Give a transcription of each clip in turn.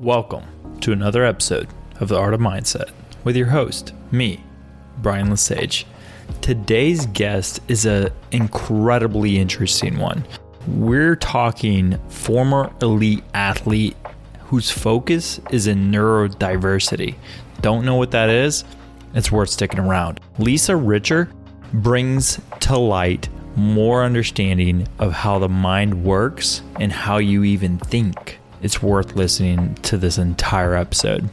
Welcome to another episode of The Art of Mindset with your host, me, Brian Lesage. Today's guest is an incredibly interesting one. We're talking former elite athlete whose focus is in neurodiversity. Don't know what that is? It's worth sticking around. Lisa Richer brings to light more understanding of how the mind works and how you even think. It's worth listening to this entire episode.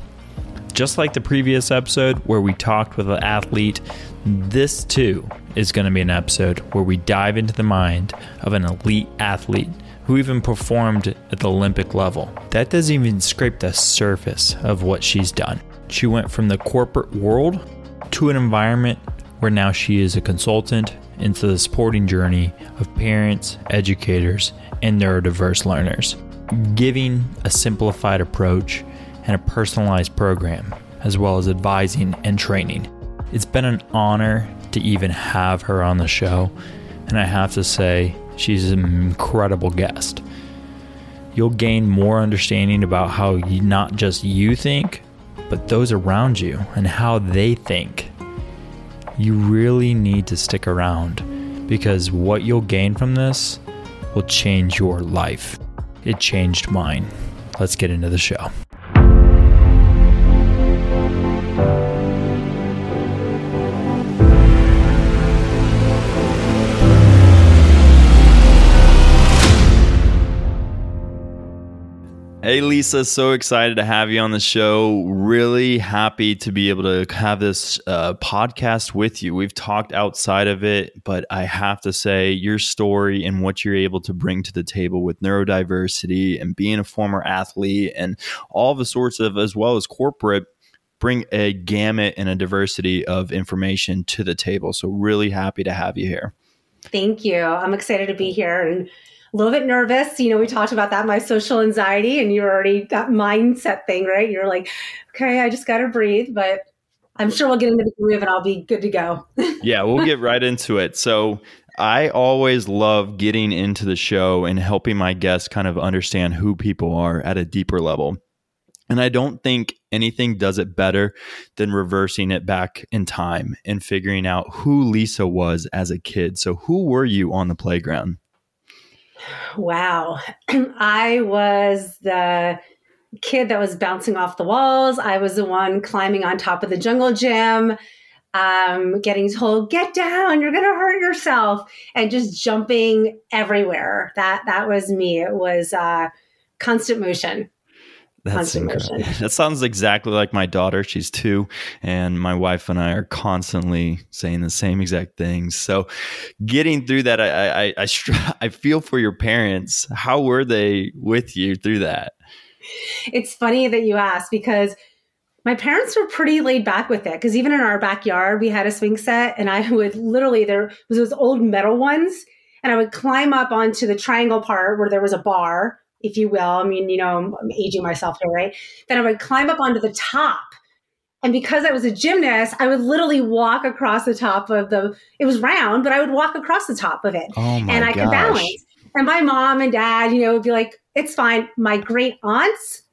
Just like the previous episode where we talked with an athlete, this too is going to be an episode where we dive into the mind of an elite athlete who even performed at the Olympic level. That doesn't even scrape the surface of what she's done. She went from the corporate world to an environment where now she is a consultant into the supporting journey of parents, educators, and neurodiverse learners, giving a simplified approach and a personalized program, as well as advising and training. It's been an honor to even have her on the show, and I have to say, she's an incredible guest. You'll gain more understanding about how you, not just you think, but those around you and how they think. You really need to stick around because what you'll gain from this will change your life. It changed mine. Let's get into the show. Hey, Lisa, so excited to have you on the show. Really happy to be able to have this uh, podcast with you. We've talked outside of it, but I have to say, your story and what you're able to bring to the table with neurodiversity and being a former athlete and all the sorts of, as well as corporate, bring a gamut and a diversity of information to the table. So, really happy to have you here. Thank you. I'm excited to be here and a little bit nervous. You know, we talked about that, my social anxiety, and you're already that mindset thing, right? You're like, okay, I just got to breathe, but I'm sure we'll get into the groove and I'll be good to go. yeah, we'll get right into it. So, I always love getting into the show and helping my guests kind of understand who people are at a deeper level. And I don't think anything does it better than reversing it back in time and figuring out who Lisa was as a kid. So, who were you on the playground? Wow. I was the kid that was bouncing off the walls. I was the one climbing on top of the jungle gym, um, getting told, get down, you're gonna hurt yourself, and just jumping everywhere. That that was me. It was uh, constant motion. That's incredible. That sounds exactly like my daughter. She's two, and my wife and I are constantly saying the same exact things. So, getting through that, I I I, I feel for your parents. How were they with you through that? It's funny that you ask because my parents were pretty laid back with it. Because even in our backyard, we had a swing set, and I would literally there was those old metal ones, and I would climb up onto the triangle part where there was a bar if you will. I mean, you know, I'm aging myself here, right? Then I would climb up onto the top. And because I was a gymnast, I would literally walk across the top of the, it was round, but I would walk across the top of it. Oh and I gosh. could balance. And my mom and dad, you know, would be like, it's fine. My great aunts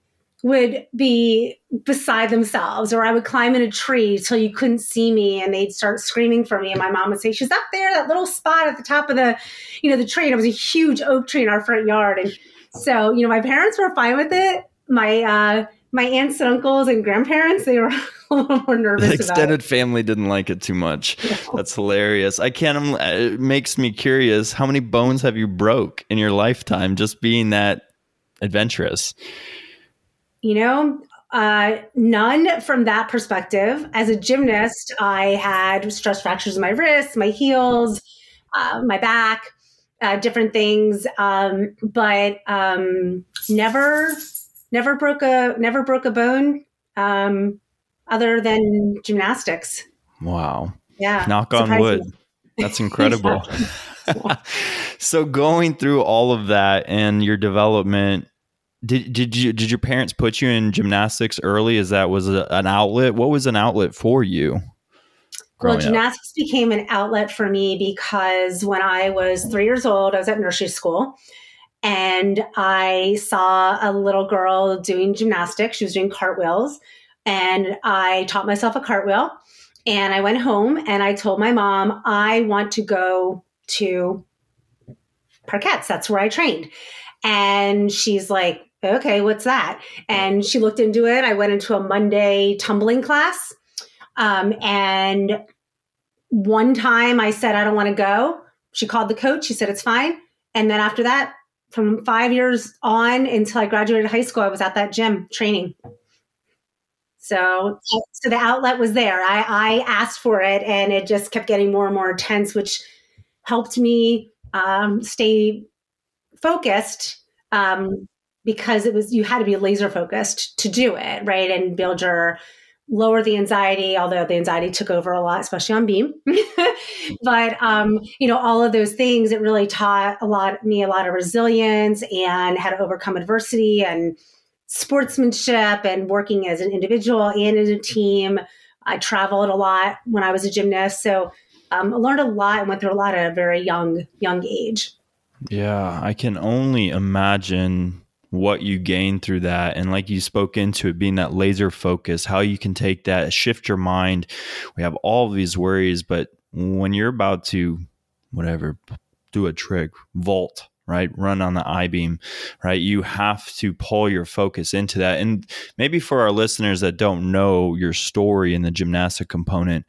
would be beside themselves, or I would climb in a tree till you couldn't see me and they'd start screaming for me. And my mom would say, She's up there, that little spot at the top of the, you know, the tree. And it was a huge oak tree in our front yard. And so, you know, my parents were fine with it. My uh my aunts and uncles and grandparents, they were a little more nervous. The extended family didn't like it too much. No. That's hilarious. I can't. It makes me curious. How many bones have you broke in your lifetime just being that adventurous? You know, uh, none from that perspective. As a gymnast, I had stress fractures in my wrists, my heels, uh, my back uh, different things, um, but um, never, never broke a never broke a bone um, other than gymnastics. Wow! Yeah, knock on wood. That's incredible. so going through all of that and your development did did you did your parents put you in gymnastics early Is that was a, an outlet what was an outlet for you well, gymnastics up? became an outlet for me because when I was three years old, I was at nursery school and I saw a little girl doing gymnastics. She was doing cartwheels, and I taught myself a cartwheel. And I went home and I told my mom, I want to go to parkettes. That's where I trained. And she's like, okay, what's that? And she looked into it. I went into a Monday tumbling class. Um, and one time I said, I don't want to go. She called the coach. She said, it's fine. And then after that, from five years on until I graduated high school, I was at that gym training. So, so the outlet was there. I, I asked for it, and it just kept getting more and more intense, which helped me um, stay focused um, because it was you had to be laser focused to do it, right, and build your lower the anxiety, although the anxiety took over a lot, especially on beam. but um, you know, all of those things, it really taught a lot me a lot of resilience and how to overcome adversity and sportsmanship and working as an individual and in a team. I traveled a lot when I was a gymnast, so um, I learned a lot and went through a lot at a very young young age. Yeah, I can only imagine what you gain through that. And like you spoke into it being that laser focus how you can take that shift your mind. We have all these worries but when you're about to whatever do a trick vault right? Run on the i-beam right? You have to pull your focus into that. And maybe for our listeners that don't know your story in the gymnastic component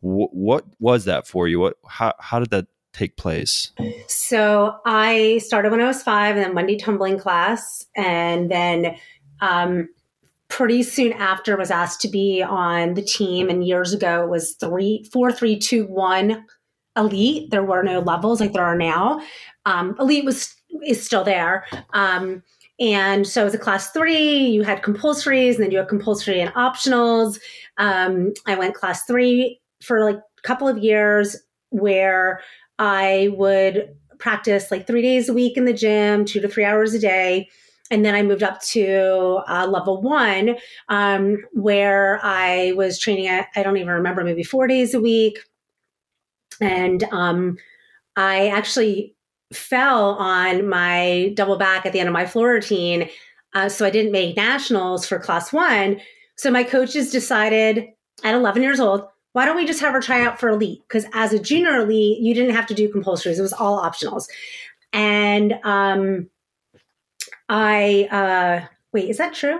wh- what was that for you? What how, how did that take place? So I started when I was five, and then Monday tumbling class, and then um, pretty soon after was asked to be on the team. And years ago it was three, four, three, two, one elite. There were no levels like there are now. Um, elite was is still there. Um, and so was a class three, you had compulsories, and then you had compulsory and optionals. Um, I went class three for like a couple of years where I would practice like three days a week in the gym, two to three hours a day. And then I moved up to uh, level one, um, where I was training at, I don't even remember, maybe four days a week. And um, I actually fell on my double back at the end of my floor routine. Uh, so I didn't make nationals for class one. So my coaches decided at 11 years old, why don't we just have her try out for elite? Because as a junior elite, you didn't have to do compulsories; it was all optionals. And um, I uh, wait, is that true?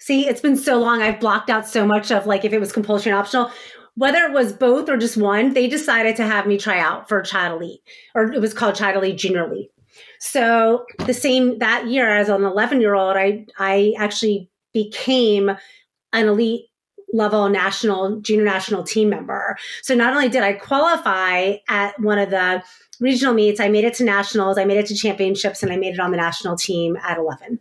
See, it's been so long. I've blocked out so much of like if it was compulsory and optional. Whether it was both or just one, they decided to have me try out for Child Elite, or it was called Child Elite Junior Elite. So the same that year, as an 11 year old, I I actually became an elite level national junior national team member. So not only did I qualify at one of the regional meets, I made it to nationals, I made it to championships, and I made it on the national team at 11.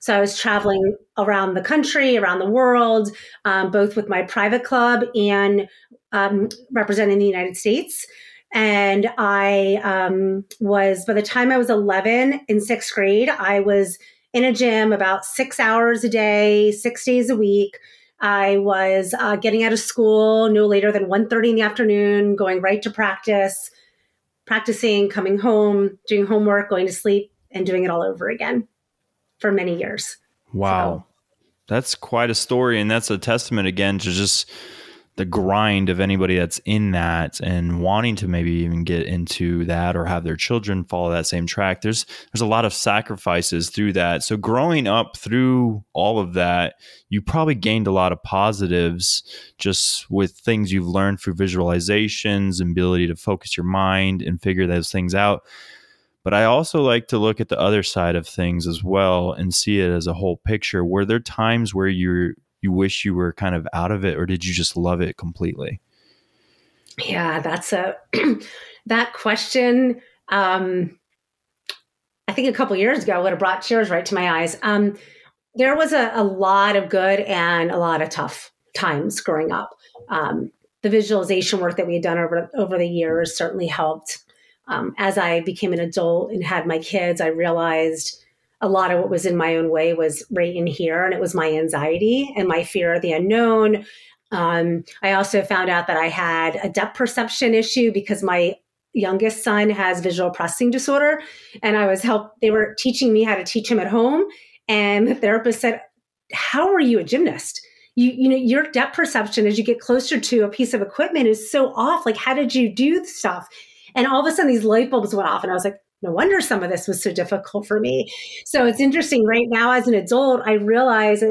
So I was traveling around the country, around the world, um, both with my private club and um, representing the United States. And I um, was, by the time I was 11 in sixth grade, I was in a gym about six hours a day, six days a week, I was uh, getting out of school no later than 1.30 in the afternoon, going right to practice, practicing, coming home, doing homework, going to sleep, and doing it all over again for many years. Wow. So. That's quite a story. And that's a testament again to just the grind of anybody that's in that and wanting to maybe even get into that or have their children follow that same track there's there's a lot of sacrifices through that so growing up through all of that you probably gained a lot of positives just with things you've learned through visualizations and ability to focus your mind and figure those things out but I also like to look at the other side of things as well and see it as a whole picture. Were there times where you're you wish you were kind of out of it or did you just love it completely? Yeah that's a that question um i think a couple years ago would have brought tears right to my eyes. Um there was a, a lot of good and a lot of tough times growing up. Um the visualization work that we had done over over the years certainly helped. Um, as i became an adult and had my kids i realized a lot of what was in my own way was right in here, and it was my anxiety and my fear of the unknown. Um, I also found out that I had a depth perception issue because my youngest son has visual processing disorder and i was help they were teaching me how to teach him at home and the therapist said how are you a gymnast? You you know your depth perception as you get closer to a piece of equipment is so off. Like how did you do stuff? And all of a sudden these light bulbs went off and i was like no wonder some of this was so difficult for me so it's interesting right now as an adult i realize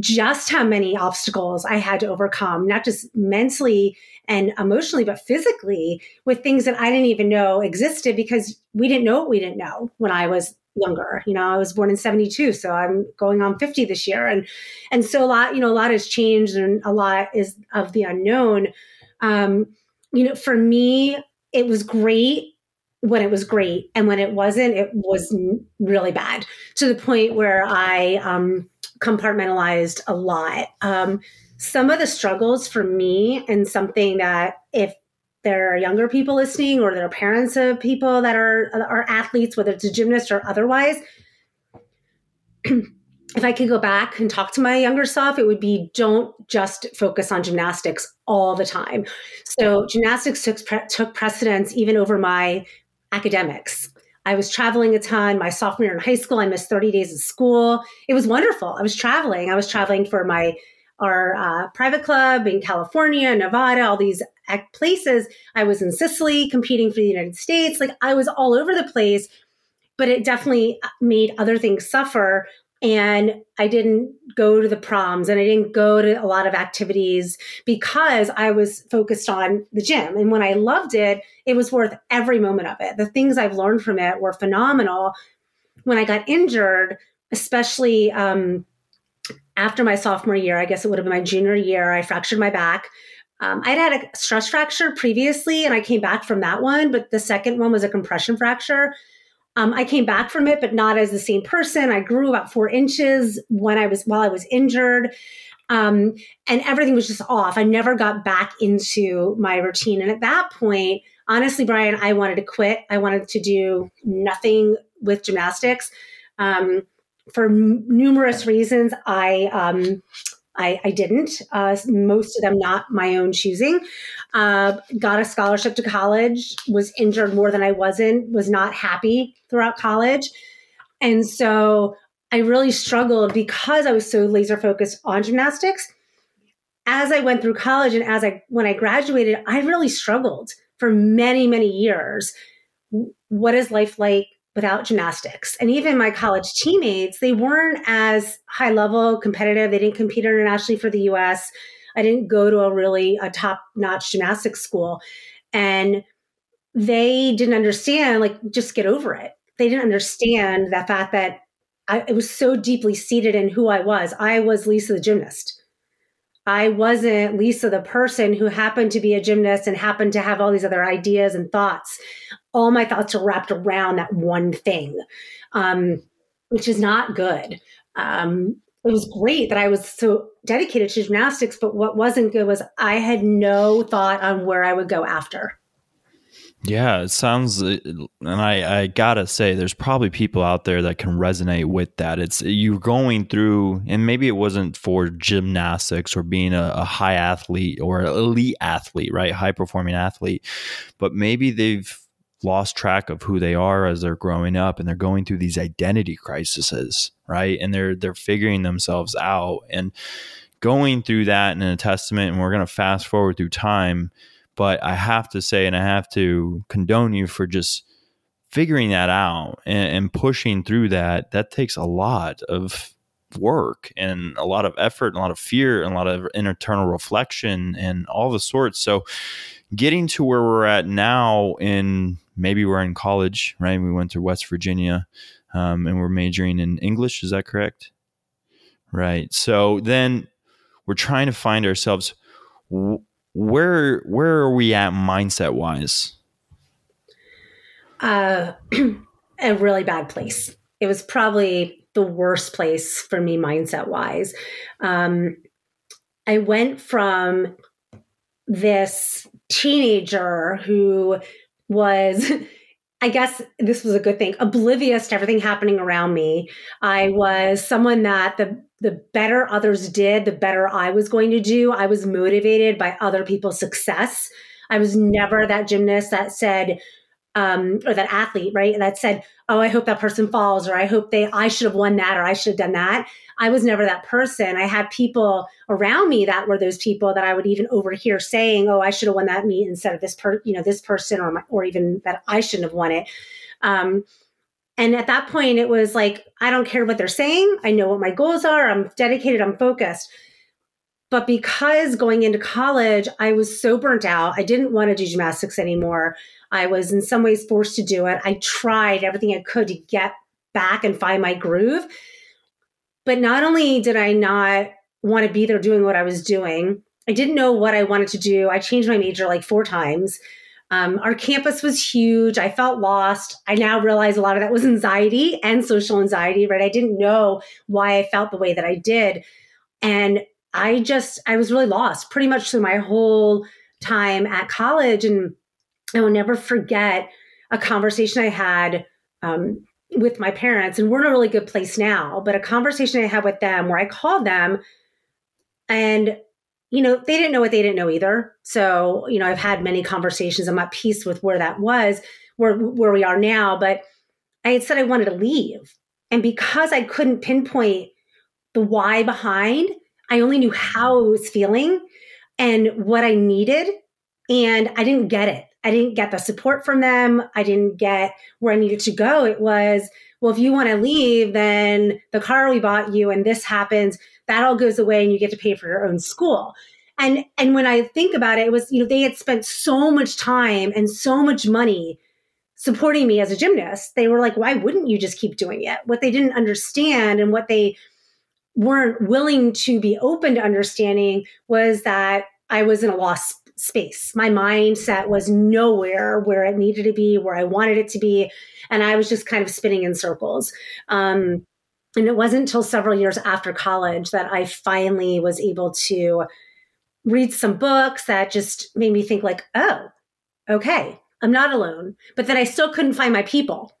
just how many obstacles i had to overcome not just mentally and emotionally but physically with things that i didn't even know existed because we didn't know what we didn't know when i was younger. You know, I was born in 72, so I'm going on 50 this year. And and so a lot, you know, a lot has changed and a lot is of the unknown. Um, you know, for me, it was great when it was great. And when it wasn't, it was really bad to the point where I um, compartmentalized a lot. Um, some of the struggles for me and something that if there are younger people listening or there are parents of people that are are athletes, whether it's a gymnast or otherwise. if I could go back and talk to my younger self, it would be don't just focus on gymnastics all the time. So gymnastics took, took precedence even over my academics. I was traveling a ton. My sophomore year in high school, I missed 30 days of school. It was wonderful. I was traveling. I was traveling for my our uh, private club in California, Nevada, all these places. I was in Sicily competing for the United States. Like I was all over the place, but it definitely uh, made other things suffer. And I didn't go to the proms and I didn't go to a lot of activities because I was focused on the gym. And when I loved it, it was worth every moment of it. The things I've learned from it were phenomenal. When I got injured, especially um, after my sophomore year, I guess it would have been my junior year, I fractured my back. Um, I'd had a stress fracture previously and I came back from that one, but the second one was a compression fracture. Um, I came back from it, but not as the same person. I grew about four inches when I was while I was injured. Um, and everything was just off. I never got back into my routine. And at that point, honestly, Brian, I wanted to quit. I wanted to do nothing with gymnastics. Um, for m- numerous reasons, I um, I, I didn't. Uh, most of them not my own choosing. Uh, got a scholarship to college. Was injured more than I wasn't. Was not happy throughout college, and so I really struggled because I was so laser focused on gymnastics. As I went through college and as I when I graduated, I really struggled for many many years. What is life like? Without gymnastics. And even my college teammates, they weren't as high level competitive. They didn't compete internationally for the US. I didn't go to a really a top notch gymnastics school. And they didn't understand, like, just get over it. They didn't understand the fact that I, it was so deeply seated in who I was. I was Lisa the gymnast. I wasn't Lisa the person who happened to be a gymnast and happened to have all these other ideas and thoughts. All my thoughts are wrapped around that one thing, um, which is not good. Um, it was great that I was so dedicated to gymnastics, but what wasn't good was I had no thought on where I would go after. Yeah, it sounds, uh, and I, I gotta say, there's probably people out there that can resonate with that. It's you're going through, and maybe it wasn't for gymnastics or being a, a high athlete or elite athlete, right? High performing athlete, but maybe they've lost track of who they are as they're growing up and they're going through these identity crises, right? And they're they're figuring themselves out and going through that in a testament. And we're gonna fast forward through time but I have to say, and I have to condone you for just figuring that out and, and pushing through that. That takes a lot of work and a lot of effort and a lot of fear and a lot of internal reflection and all the sorts. So getting to where we're at now in maybe we're in college, right? We went to West Virginia um, and we're majoring in English. Is that correct? Right. So then we're trying to find ourselves where where are we at mindset wise? Uh, a really bad place. It was probably the worst place for me mindset wise. Um, I went from this teenager who was I guess this was a good thing, oblivious to everything happening around me. I was someone that the the better others did, the better I was going to do. I was motivated by other people's success. I was never that gymnast that said, um, or that athlete, right? That said, oh, I hope that person falls, or I hope they, I should have won that, or I should have done that. I was never that person. I had people around me that were those people that I would even overhear saying, oh, I should have won that meet instead of this per, you know, this person, or my, or even that I shouldn't have won it. Um, and at that point, it was like, I don't care what they're saying. I know what my goals are. I'm dedicated. I'm focused. But because going into college, I was so burnt out, I didn't want to do gymnastics anymore. I was in some ways forced to do it. I tried everything I could to get back and find my groove. But not only did I not want to be there doing what I was doing, I didn't know what I wanted to do. I changed my major like four times. Um, our campus was huge. I felt lost. I now realize a lot of that was anxiety and social anxiety, right? I didn't know why I felt the way that I did. And I just, I was really lost pretty much through my whole time at college. And I will never forget a conversation I had um, with my parents. And we're in a really good place now, but a conversation I had with them where I called them and you know, they didn't know what they didn't know either. So, you know, I've had many conversations. I'm at peace with where that was, where where we are now. But I had said I wanted to leave. And because I couldn't pinpoint the why behind, I only knew how I was feeling and what I needed. And I didn't get it. I didn't get the support from them. I didn't get where I needed to go. It was, well, if you want to leave, then the car we bought you and this happens, that all goes away and you get to pay for your own school. And and when I think about it, it was, you know, they had spent so much time and so much money supporting me as a gymnast. They were like, why wouldn't you just keep doing it? What they didn't understand and what they weren't willing to be open to understanding was that I was in a lost space. My mindset was nowhere where it needed to be, where I wanted it to be. And I was just kind of spinning in circles. Um, and it wasn't until several years after college that I finally was able to read some books that just made me think like, oh, okay, I'm not alone. But then I still couldn't find my people.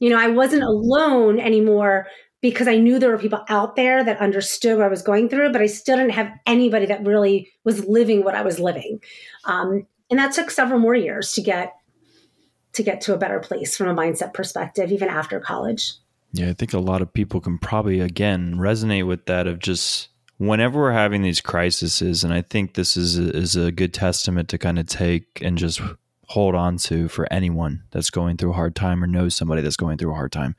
You know, I wasn't alone anymore because I knew there were people out there that understood what I was going through, but I still didn't have anybody that really was living what I was living. Um, and that took several more years to get to get to a better place from a mindset perspective, even after college. Yeah, I think a lot of people can probably again resonate with that of just whenever we're having these crises, and I think this is a, is a good testament to kind of take and just hold on to for anyone that's going through a hard time or knows somebody that's going through a hard time.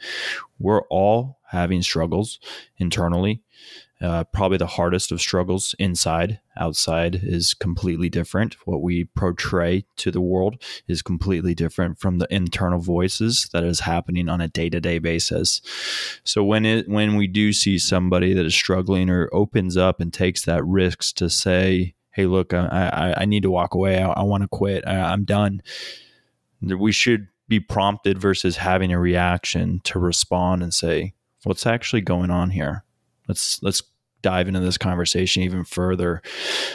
We're all having struggles internally. Uh, probably the hardest of struggles inside. Outside is completely different. What we portray to the world is completely different from the internal voices that is happening on a day to day basis. So when it when we do see somebody that is struggling or opens up and takes that risk to say, "Hey, look, I I, I need to walk away. I, I want to quit. I, I'm done," we should be prompted versus having a reaction to respond and say, what's actually going on here? Let's let's dive into this conversation even further.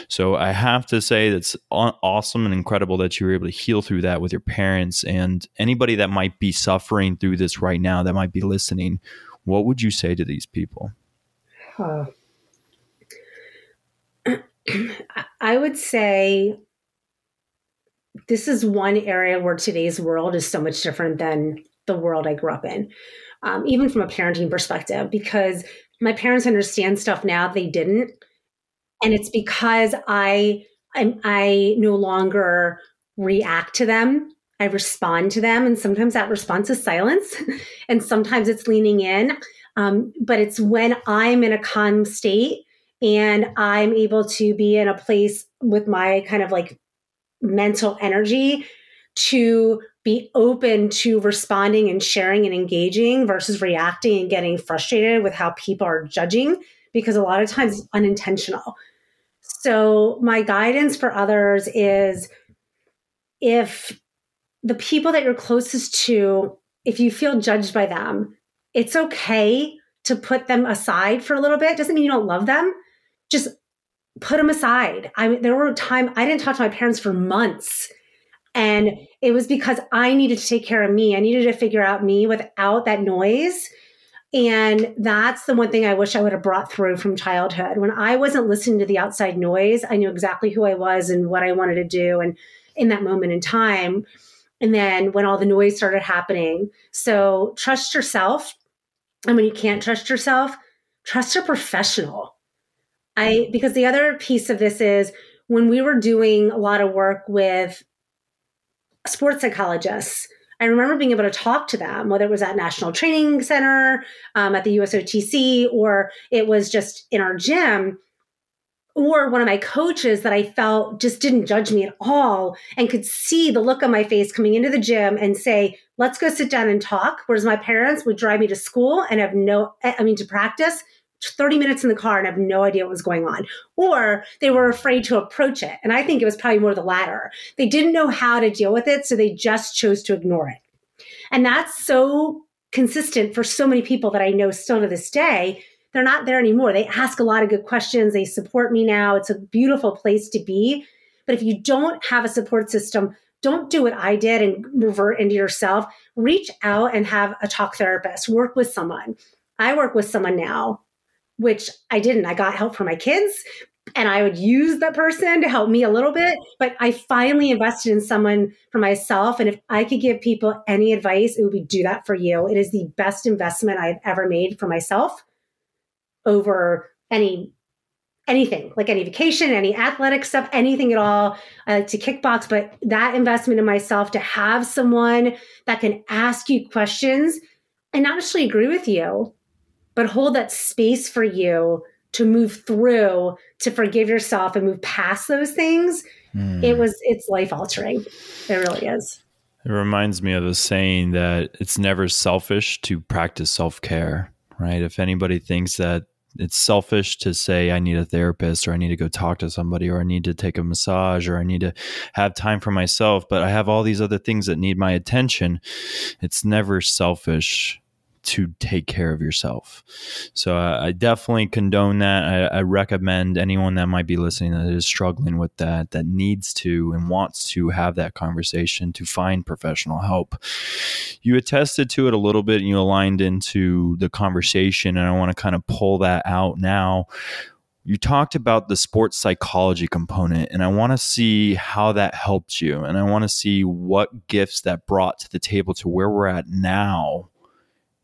So I have to say that's awesome and incredible that you were able to heal through that with your parents and anybody that might be suffering through this right now that might be listening. What would you say to these people? I would say this is one area where today's world is so much different than the world I grew up in um, even from a parenting perspective, because my parents understand stuff now they didn't, and it's because I I, I no longer react to them. I respond to them, and sometimes that response is silence, and sometimes it's leaning in. Um, but it's when I'm in a calm state and I'm able to be in a place with my kind of like mental energy to be open to responding and sharing and engaging versus reacting and getting frustrated with how people are judging because a lot of times it's unintentional. So, my guidance for others is if the people that you're closest to, if you feel judged by them, it's okay to put them aside for a little bit. Doesn't mean you don't love them. Just put them aside. I there were time I didn't talk to my parents for months and it was because I needed to take care of me. I needed to figure out me without that noise. And that's the one thing I wish I would have brought through from childhood. When I wasn't listening to the outside noise, I knew exactly who I was and what I wanted to do. And in that moment in time. And then when all the noise started happening. So trust yourself. And when you can't trust yourself, trust a professional. I because the other piece of this is when we were doing a lot of work with sports psychologists, I remember being able to talk to them, whether it was at National Training Center, um, at the USOTC, or it was just in our gym, or one of my coaches that I felt just didn't judge me at all and could see the look on my face coming into the gym and say, let's go sit down and talk. Whereas my parents would drive me to school and have no, I mean, to practice 30 minutes in the car and have no idea what was going on. Or they were afraid to approach it. And I think it was probably more the latter. They didn't know how to deal with it, so they just chose to ignore it. And that's so consistent for so many people that I know still to this day. They're not there anymore. They ask a lot of good questions. They support me now. It's a beautiful place to be. But if you don't have a support system, don't do what I did and revert into yourself. Reach out and have a talk therapist, work with someone. I work with someone now which I didn't. I got help for my kids and I would use that person to help me a little bit. But I finally invested in someone for myself. And if I could give people any advice, it would be do that for you. It is the best investment I've ever made for myself over any anything like any vacation any athletic stuff anything at all i like to kickbox but that investment in myself to have someone that can ask you questions and not necessarily agree with you but hold that space for you to move through to forgive yourself and move past those things mm. it was it's life altering it really is it reminds me of a saying that it's never selfish to practice self-care right if anybody thinks that it's selfish to say I need a therapist or I need to go talk to somebody or I need to take a massage or I need to have time for myself, but I have all these other things that need my attention. It's never selfish to take care of yourself. So uh, I definitely condone that. I, I, recommend anyone that might be listening that is struggling with that, that needs to and wants to have that conversation to find professional help. You attested to it a little bit and you aligned into the conversation, and I want to kind of pull that out now. You talked about the sports psychology component, and I want to see how that helped you. And I want to see what gifts that brought to the table to where we're at now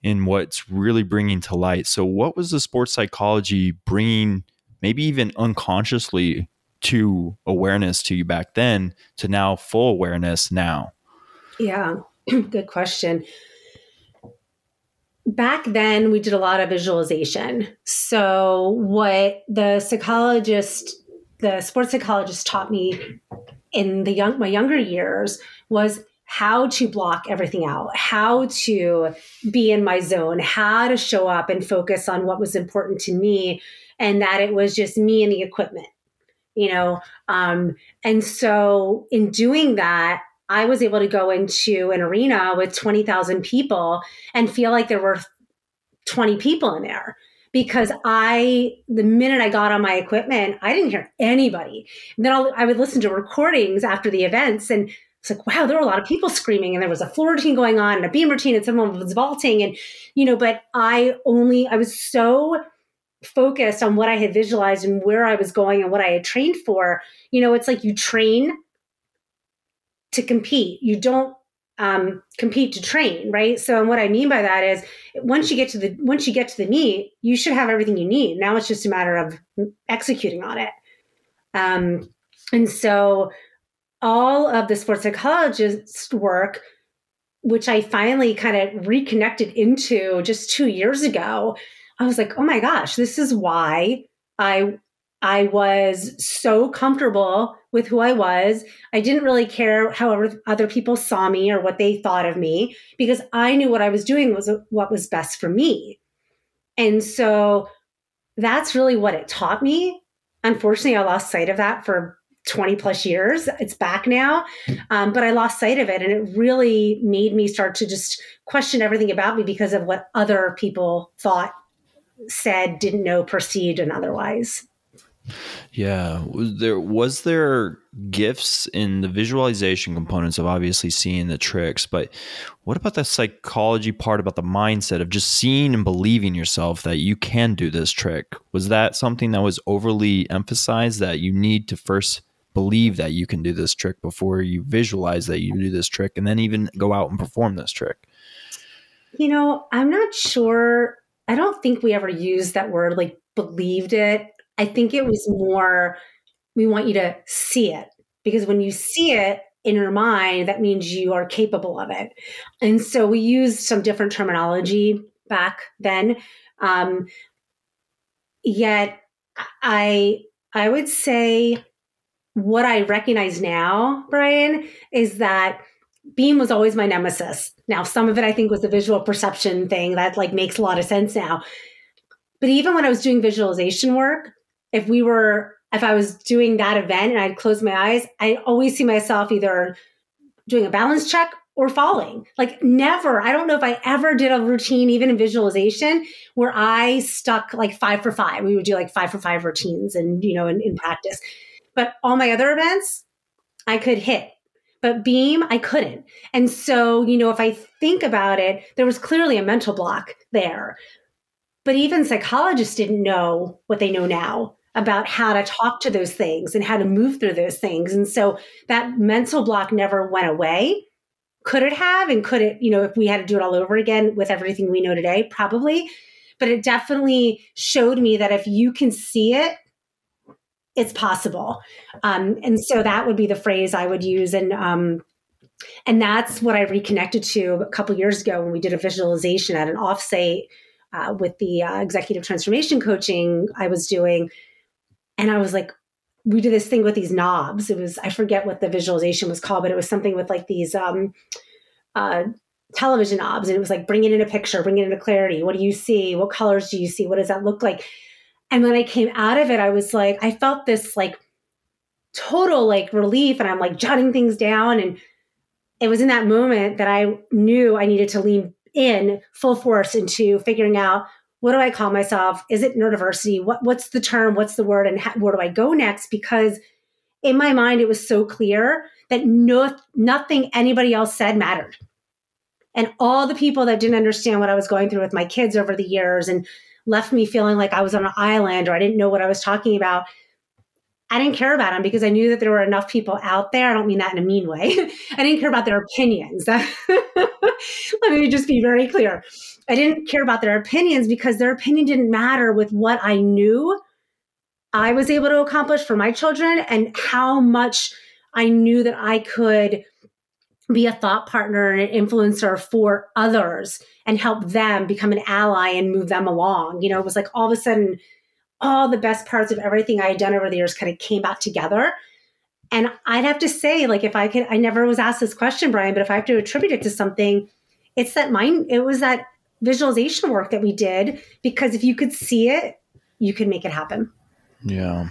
in what's really bringing to light. So, what was the sports psychology bringing, maybe even unconsciously, to awareness to you back then to now full awareness now? Yeah, good question. Back then, we did a lot of visualization. So, what the psychologist, the sports psychologist taught me in the young my younger years was how to block everything out, how to be in my zone, how to show up and focus on what was important to me, and that it was just me and the equipment, you know. Um, and so, in doing that, I was able to go into an arena with 20,000 people and feel like there were 20 people in there because I, the minute I got on my equipment, I didn't hear anybody. And then I'll, I would listen to recordings after the events and it's like, wow, there were a lot of people screaming and there was a floor routine going on and a beam routine and someone was vaulting. And, you know, but I only, I was so focused on what I had visualized and where I was going and what I had trained for. You know, it's like you train to compete. You don't um, compete to train, right? So, and what I mean by that is, once you get to the once you get to the meet, you should have everything you need. Now it's just a matter of executing on it. Um, and so, all of the sports psychologist work, which I finally kind of reconnected into just two years ago, I was like, oh my gosh, this is why I I was so comfortable with who I was. I didn't really care how other people saw me or what they thought of me because I knew what I was doing was what was best for me. And so that's really what it taught me. Unfortunately, I lost sight of that for 20 plus years. It's back now. Um, but I lost sight of it. And it really made me start to just question everything about me because of what other people thought, said, didn't know, perceived, and otherwise. Yeah, was there was there gifts in the visualization components of obviously seeing the tricks, but what about the psychology part about the mindset of just seeing and believing yourself that you can do this trick? Was that something that was overly emphasized that you need to first believe that you can do this trick before you visualize that you do this trick and then even go out and perform this trick? You know, I'm not sure. I don't think we ever used that word like believed it. I think it was more we want you to see it because when you see it in your mind, that means you are capable of it. And so we used some different terminology back then. Um, yet I I would say what I recognize now, Brian, is that beam was always my nemesis. Now, some of it I think was the visual perception thing that like makes a lot of sense now. But even when I was doing visualization work, if we were if I was doing that event and I'd close my eyes, I always see myself either doing a balance check or falling. Like never. I don't know if I ever did a routine, even in visualization, where I stuck like five for five. We would do like five for five routines and, you know, in, in practice. But all my other events, I could hit. But beam, I couldn't. And so, you know, if I think about it, there was clearly a mental block there. But even psychologists didn't know what they know now about how to talk to those things and how to move through those things. And so that mental block never went away. Could it have? And could it, you know, if we had to do it all over again with everything we know today? Probably. But it definitely showed me that if you can see it, it's possible. Um, and so that would be the phrase I would use. And um, and that's what I reconnected to a couple years ago when we did a visualization at an offsite uh, with the uh, executive transformation coaching I was doing. And I was like, we did this thing with these knobs. It was, I forget what the visualization was called, but it was something with like these um, uh, television knobs. And it was like, bring it in a picture, bring it into clarity. What do you see? What colors do you see? What does that look like? And when I came out of it, I was like, I felt this like total like relief. And I'm like jotting things down. And it was in that moment that I knew I needed to lean in full force into figuring out what do I call myself? Is it neurodiversity? What, what's the term? What's the word? And where do I go next? Because in my mind, it was so clear that no, nothing anybody else said mattered. And all the people that didn't understand what I was going through with my kids over the years and left me feeling like I was on an island or I didn't know what I was talking about, I didn't care about them because I knew that there were enough people out there. I don't mean that in a mean way. I didn't care about their opinions. Let me just be very clear. I didn't care about their opinions because their opinion didn't matter with what I knew I was able to accomplish for my children and how much I knew that I could be a thought partner and an influencer for others and help them become an ally and move them along. You know, it was like all of a sudden, all the best parts of everything I had done over the years kind of came back together. And I'd have to say, like, if I could, I never was asked this question, Brian, but if I have to attribute it to something, it's that mind, it was that visualization work that we did because if you could see it, you could make it happen. Yeah.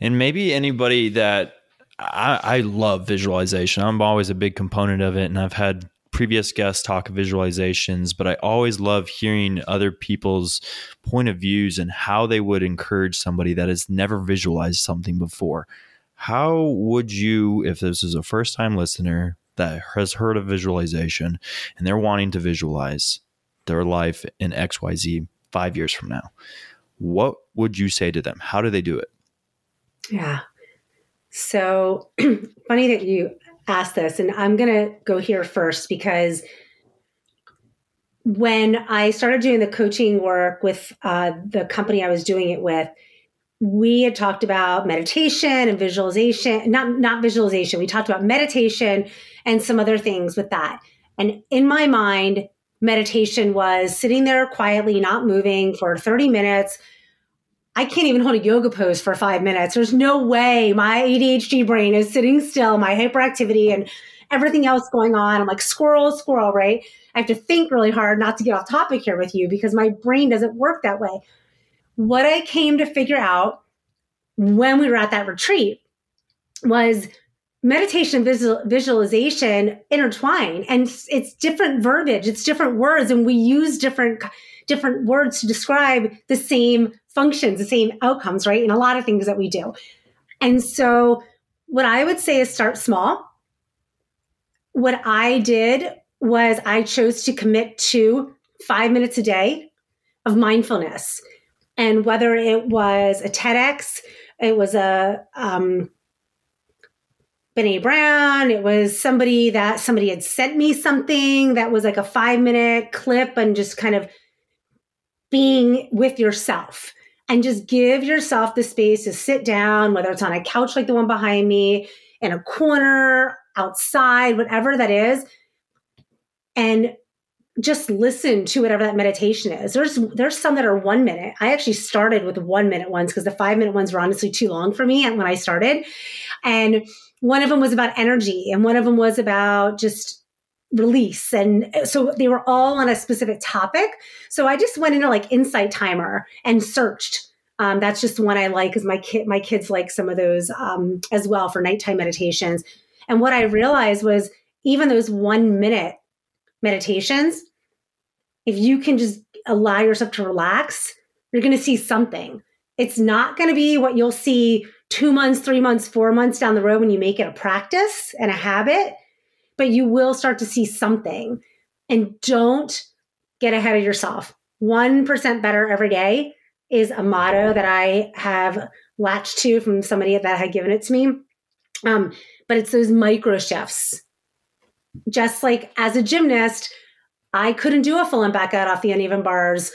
And maybe anybody that I, I love visualization. I'm always a big component of it. And I've had previous guests talk visualizations, but I always love hearing other people's point of views and how they would encourage somebody that has never visualized something before. How would you, if this is a first time listener that has heard of visualization and they're wanting to visualize, their life in XYZ five years from now. What would you say to them? How do they do it? Yeah. So funny that you asked this, and I'm going to go here first because when I started doing the coaching work with uh, the company I was doing it with, we had talked about meditation and visualization, not not visualization. We talked about meditation and some other things with that. And in my mind, meditation was sitting there quietly, not moving for 30 minutes. I can't even hold a yoga pose for five minutes. There's no way my ADHD brain is sitting still, my hyperactivity and everything else going on. I'm like, squirrel, squirrel, right? I have to think really hard not to get off topic here with you because my brain doesn't work that way. What I came to figure out when we were at that retreat was meditation visual, visualization intertwine and it's different verbiage it's different words and we use different different words to describe the same functions the same outcomes right? In a lot of things that we do. And so what i would say is start small. What i did was i chose to commit to five minutes a day of mindfulness. And whether it was a tedx it was a um, Brene Brown. It was somebody that somebody had sent me something that was like a five minute clip and just kind of being with yourself and just give yourself the space to sit down, whether it's on a couch like the one behind me, in a corner, outside, whatever that is, and just listen to whatever that meditation is. There's there's some that are one minute. I actually started with one minute ones because the five minute ones were honestly too long for me when I started. And one of them was about energy, and one of them was about just release. And so they were all on a specific topic. So I just went into like Insight Timer and searched. Um, that's just one I like because my kid, my kids like some of those um, as well for nighttime meditations. And what I realized was even those one minute meditations, if you can just allow yourself to relax, you're going to see something. It's not going to be what you'll see two months, three months, four months down the road when you make it a practice and a habit, but you will start to see something. And don't get ahead of yourself. 1% better every day is a motto that I have latched to from somebody that had given it to me. Um, but it's those micro shifts just like as a gymnast, I couldn't do a full and back out off the uneven bars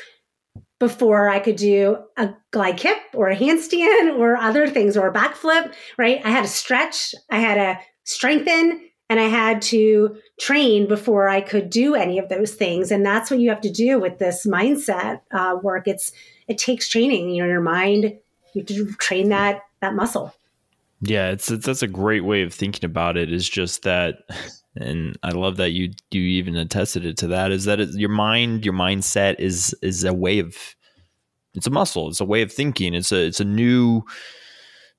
before I could do a glide kip or a handstand or other things or a backflip, right? I had to stretch, I had to strengthen, and I had to train before I could do any of those things. And that's what you have to do with this mindset uh, work. It's it takes training. You know, your mind. You have to train that that muscle. Yeah, it's, it's that's a great way of thinking about it. Is just that and I love that you you even attested it to that is that it, your mind your mindset is is a way of it's a muscle it's a way of thinking it's a it's a new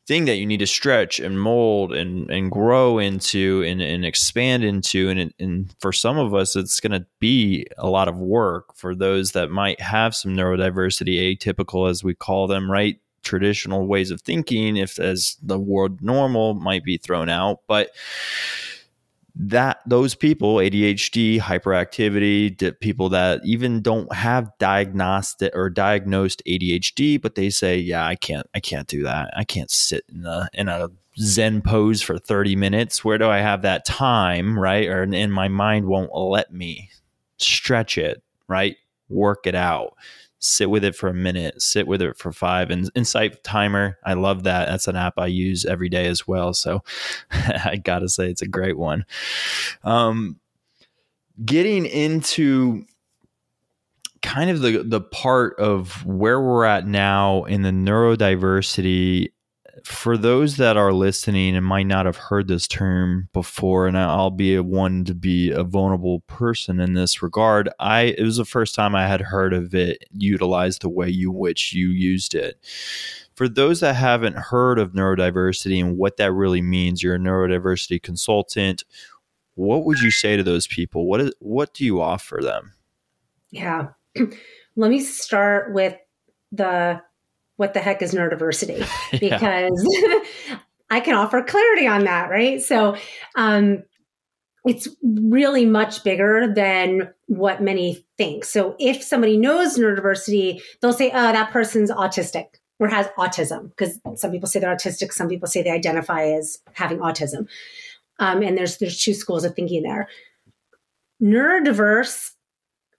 thing that you need to stretch and mold and and grow into and, and expand into. And and for some of us it's going to be a lot of work for those that might have some neurodiversity atypical as we call them right? Traditional ways of thinking if as the word normal might be thrown out. But that those people adhd hyperactivity people that even don't have diagnostic or diagnosed adhd but they say yeah i can't i can't do that. I can't sit in a in a zen pose for 30 minutes. Where do i have that time right? Or and my mind won't let me stretch it right? Work it out sit with it for a minute, sit with it for five. And Insight Timer, I love that. That's an app I use every day as well. So I got to say, it's a great one. Um, getting into kind of the the part of where we're at now in the neurodiversity for those that are listening and might not have heard this term before, and I'll be one to be a vulnerable person in this regard, I it was the first time I had heard of it utilized the way you which you used it. For those that haven't heard of neurodiversity and what that really means, you're a neurodiversity consultant. What would you say to those people? What is what do you offer them? Yeah. Let me start with the what the heck is neurodiversity because I can offer clarity on that, right? So, um, it's really much bigger than what many think. So, if somebody knows neurodiversity, they'll say, "Oh, that person's autistic." or has autism because some people say they're autistic some people say they identify as having autism um, and there's there's two schools of thinking there neurodiverse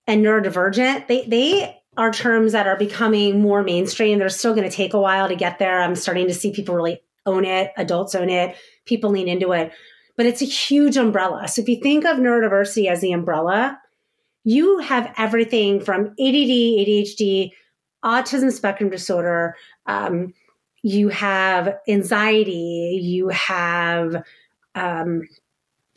and neurodivergent they they are terms that are becoming more mainstream. They're still going to take a while to get there. I'm starting to see people really own it, adults own it, people lean into it. But it's a huge umbrella. So if you think of neurodiversity as the umbrella, you have everything from ADD, ADHD, autism spectrum disorder. Um, you have anxiety. You have um,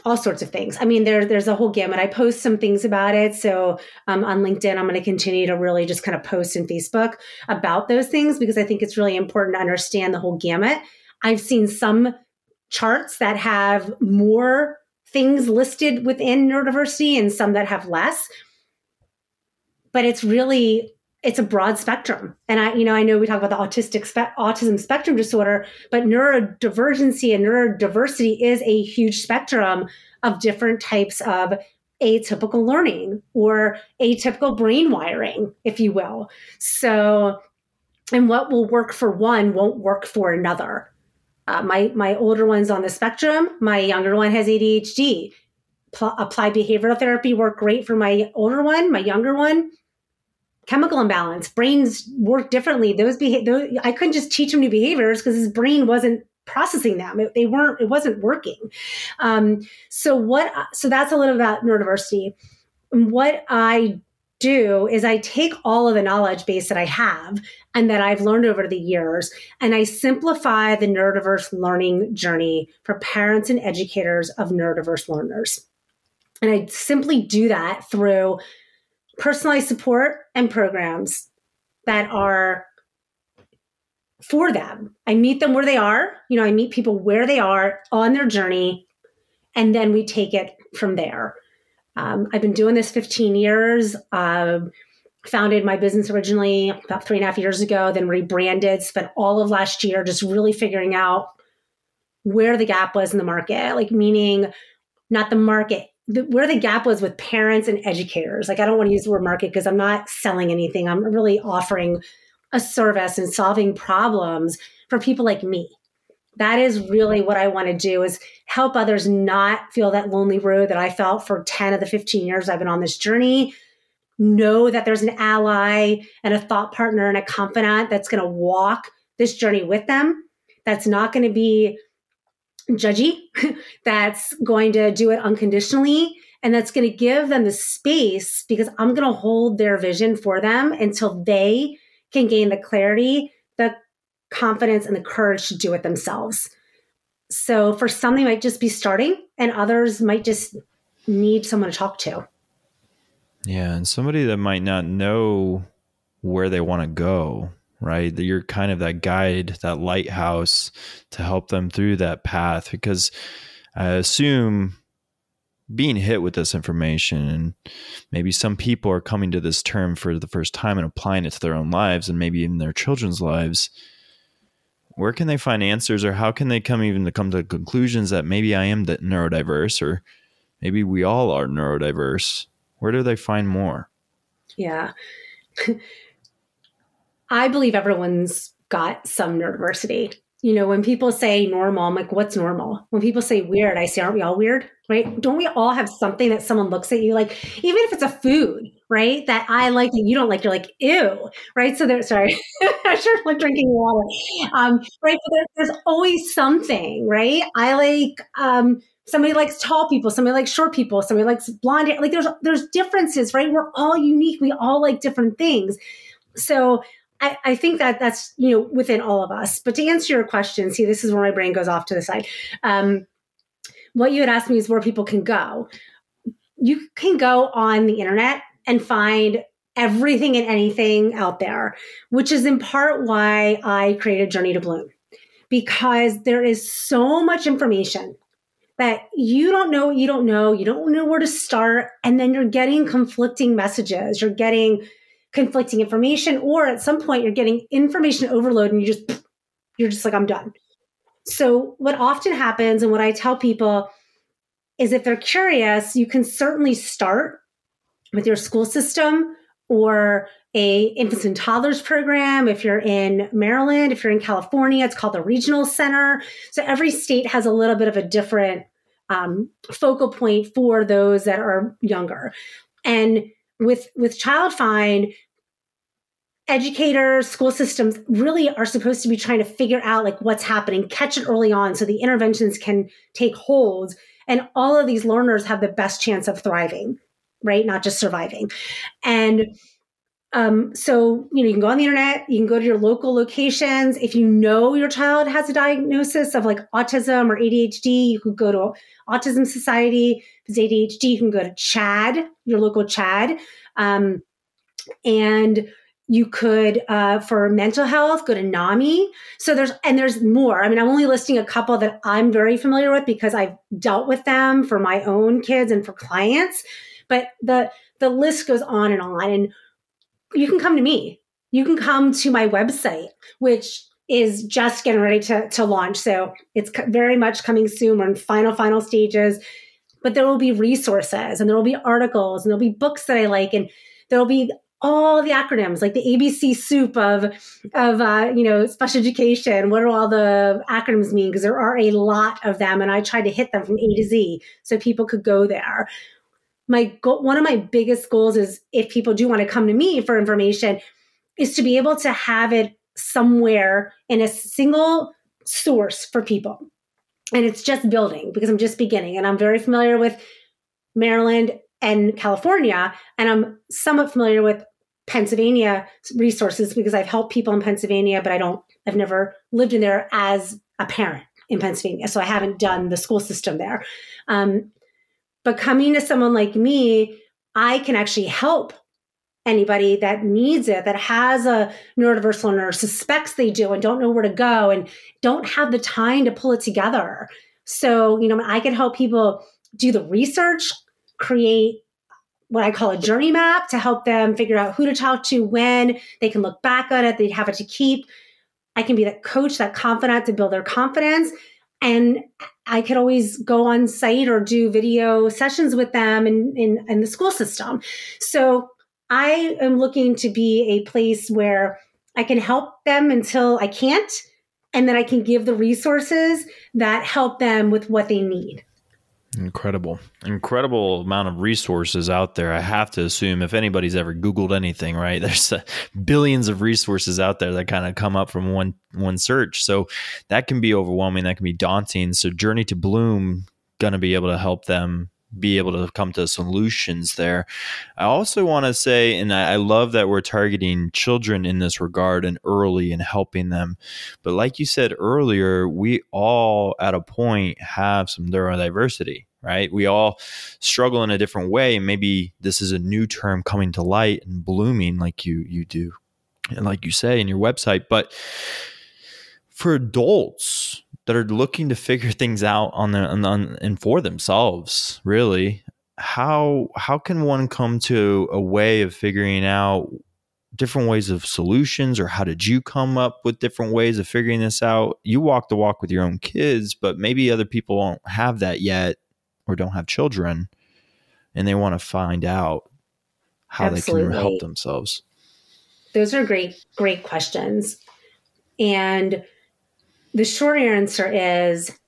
all sorts of things. I mean, there, there's a whole gamut. I post some things about it. So um, on LinkedIn, I'm going to continue to really just kind of post in Facebook about those things because I think it's really important to understand the whole gamut. I've seen some charts that have more things listed within neurodiversity and some that have less. But it's really it's a broad spectrum. And I, you know, I know we talk about the autistic spe- autism spectrum disorder, but neurodivergency and neurodiversity is a huge spectrum of different types of atypical learning or atypical brain wiring, if you will. So, and what will work for one won't work for another. Uh, my my older one's on the spectrum. My younger one has ADHD. Pl- applied behavioral therapy worked great for my older one. My younger one, chemical imbalance. Brains work differently. Those, beha- those I couldn't just teach him new behaviors because his brain wasn't processing them. It, they weren't. It wasn't working. Um, so what? So that's a little about neurodiversity. What I do is I take all of the knowledge base that I have and that I've learned over the years, and I simplify the neurodiverse learning journey for parents and educators of neurodiverse learners. And I simply do that through personalized support and programs that are for them. I meet them where they are. You know, I meet people where they are on their journey, and then we take it from there. Um, I've been doing this 15 years. Um, founded my business originally about three and a half years ago, then rebranded, spent all of last year just really figuring out where the gap was in the market, like meaning not the market, the, where the gap was with parents and educators. Like, I don't want to use the word market because I'm not selling anything. I'm really offering a service and solving problems for people like me. That is really what I want to do is help others not feel that lonely road that I felt for 10 of the 15 years I've been on this journey. Know that there's an ally and a thought partner and a confidant that's going to walk this journey with them. That's not going to be judgy, that's going to do it unconditionally, and that's going to give them the space because I'm going to hold their vision for them until they can gain the clarity, the confidence, and the courage to do it themselves. So for some, they might just be starting, and others might just need someone to talk to. Yeah, and somebody that might not know where they want to go, right? That you're kind of that guide, that lighthouse to help them through that path. Because I assume being hit with this information and maybe some people are coming to this term for the first time and applying it to their own lives and maybe even their children's lives. Where can they find answers or how can they come even to come to conclusions that maybe i am that neurodiverse or maybe we all are neurodiverse? Where do they find more? Yeah i believe everyone's got some neurodiversity you know, when people say normal, I'm like, what's normal? When people say weird, I say, aren't we all weird? Right? Don't we all have something that someone looks at you like, even if it's a food, right? That I like and you don't like, you're like, ew, right? So there's, sorry, I sure like drinking water. Um, right. But there, there's always something, right? I like, um, somebody likes tall people, somebody likes short people, somebody likes blonde. Like there's, there's differences, right? We're all unique. We all like different things. So I, I, think that that's you know within all of us. But to answer your question, see, this is where my brain goes off to the side. Um, what you had asked me is where people can go. You can go on the internet and find everything and anything out there, which is in part why I created Journey to Bloom, because there is so much information that you don't know you don't know, you don't know where to start, and then you're getting conflicting messages. You're getting conflicting information or at some point you're getting information overload and you just you're just like i'm done. So what often happens and what i tell people is if they're curious you can certainly start with your school system or a infants and toddlers program. If you're in maryland if you're in california it's called the regional center. So every state has a little bit of a different um, focal point for those that are younger. And with with child find educators, school systems really are supposed to be trying to figure out like what's happening, catch it early on so the interventions can take hold and all of these learners have the best chance of thriving, right? Not just surviving. And um, so, you know, you can go on the internet, you can go to your local locations. If you know your child has a diagnosis of like autism or ADHD, you could go to Autism Society. If it's ADHD, you can go to CHADD, your local CHADD. Um, and you could uh, for mental health go to nami. So there's and there's more. I mean i'm only listing a couple that i'm very familiar with because i've dealt with them for my own kids and for clients. But the the list goes on and on. And you can come to me. You can come to my website which is just getting ready to, to launch. So it's very much coming soon. We're in final final stages. But there will be resources and there will be articles and there'll be books that i like. And there'll be all the acronyms, like the ABC soup of of uh, you know special education. What do all the acronyms mean? Because there are a lot of them, and I tried to hit them from A to Z so people could go there. My goal, one of my biggest goals is if people do want to come to me for information, is to be able to have it somewhere in a single source for people. And it's just building because I'm just beginning, and I'm very familiar with Maryland and California. And I'm somewhat familiar with Pennsylvania resources because I've helped people in Pennsylvania, but I don't, I've never lived in there as a parent in Pennsylvania. So I haven't done the school system there. Um, but coming to someone like me, I can actually help anybody that needs it, that has a neurodiverse learner, suspects they do and don't know where to go and don't have the time to pull it together. So, you know, I can help people do the research create what I call a journey map to help them figure out who to talk to when they can look back on it, they have it to keep. I can be that coach, that confidant to build their confidence. And I could always go on site or do video sessions with them in, in, in the school system. So I am looking to be a place where I can help them until I can't, and then I can give the resources that help them with what they need. Incredible, incredible amount of resources out there. I have to assume if anybody's ever Googled anything, right? There's uh, billions of resources out there that kind of come up from one one search. So that can be overwhelming. That can be daunting. So Journey to Bloom to be able to help them be able to come to solutions there. I also want to say, and I, love that we're targeting children in this regard and early and helping them. But like you said earlier, we all at a point have some neurodiversity right? We all struggle in a different way. And maybe this is a new term coming to light and blooming like you you do and like you say in your website, but for adults that are looking to figure things out on their on, on, and for themselves, really, how how can one come to a way of figuring out different ways of solutions or how did you come up with different ways of figuring this out you walk the walk with your own kids but maybe other people don't have that yet or don't have children and they want to find out how Absolutely. they can help themselves? Those are great, great questions. And the short answer is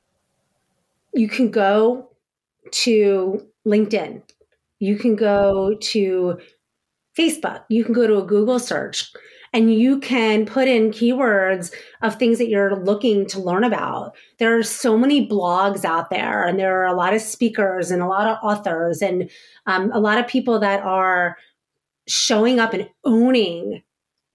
you can go to LinkedIn, you can go to Facebook, you can go to a Google search and you can put in keywords of things that you're looking to learn about. There are so many blogs out there, and there are a lot of speakers and a lot of authors, and um, a lot of people that are showing up and owning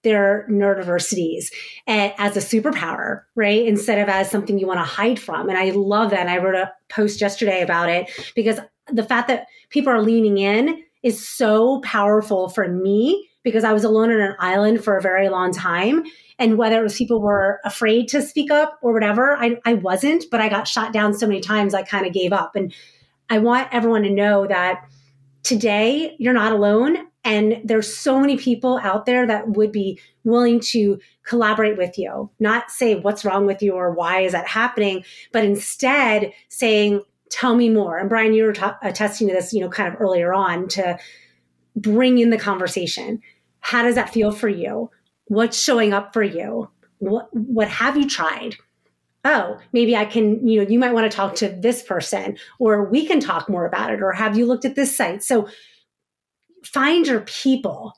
their neurodiversities as a superpower, right? Instead of as something you want to hide from. And I love that. And I wrote a post yesterday about it because the fact that people are leaning in is so powerful for me because I was alone on an island for a very long time. And whether it was people were afraid to speak up or whatever, I, I wasn't, but I got shot down so many times, I kind of gave up. And I want everyone to know that today you're not alone. And there's so many people out there that would be willing to collaborate with you, not say what's wrong with you or why is that happening, but instead saying, tell me more. And Brian, you were t- uh, attesting to this, you know, kind of earlier on to bring in the conversation. How does that feel for you? What's showing up for you? What what have you tried? Oh, maybe I can, you know, you might want to talk to this person or we can talk more about it or have you looked at this site? So find your people.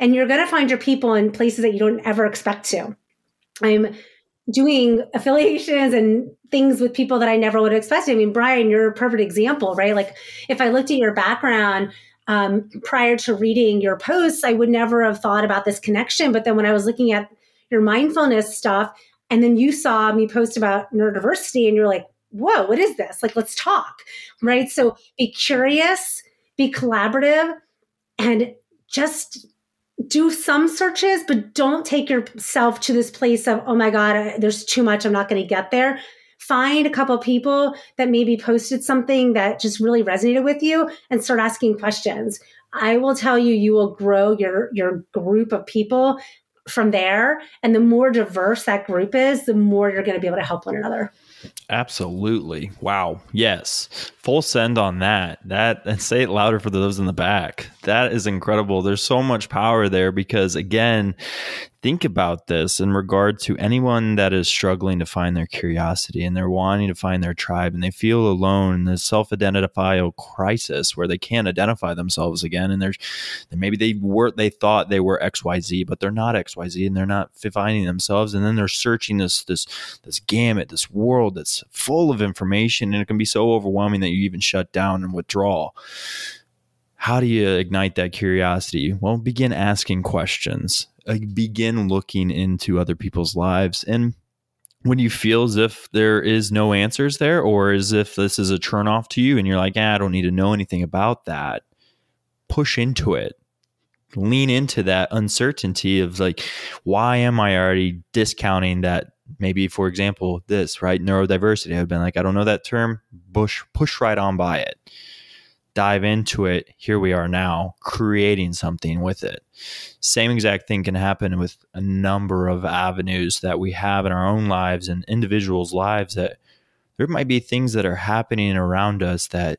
And you're going to find your people in places that you don't ever expect to. I'm doing affiliations and things with people that I never would have expected. I mean, Brian, you're a perfect example, right? Like if I looked at your background um, prior to reading your posts, I would never have thought about this connection. But then when I was looking at your mindfulness stuff, and then you saw me post about neurodiversity, and you're like, whoa, what is this? Like, let's talk, right? So be curious, be collaborative, and just do some searches, but don't take yourself to this place of, oh my God, there's too much. I'm not going to get there find a couple people that maybe posted something that just really resonated with you and start asking questions. I will tell you, you will grow your, your group of people from there. And the more diverse that group is, the more you're going to be able to help one another. Absolutely. Wow. Yes. Full send on that. That and say it louder for those in the back. That is incredible. There's so much power there because again, think about this in regard to anyone that is struggling to find their curiosity and they're wanting to find their tribe and they feel alone in this self-identifiable crisis where they can't identify themselves again and there's maybe they were they thought they were xyz but they're not xyz and they're not finding themselves. And then they're searching this this this gamut this world that's full of information and it can be so overwhelming that you even shut down and withdraw. How do you ignite that curiosity? Well, begin asking questions begin looking into other people's lives and when you feel as if there is no answers there or as if this is a turn off to you and you're like ah, i don't need to know anything about that push into it. Lean into that uncertainty of like why am i already discounting that maybe for example this right? Neurodiversity i've been like i don't know that term push push right on by it dive into it, here we are now creating something with it. Same exact thing can happen with a number of avenues that we have in our own lives and individuals' lives that there might be things that are happening around us that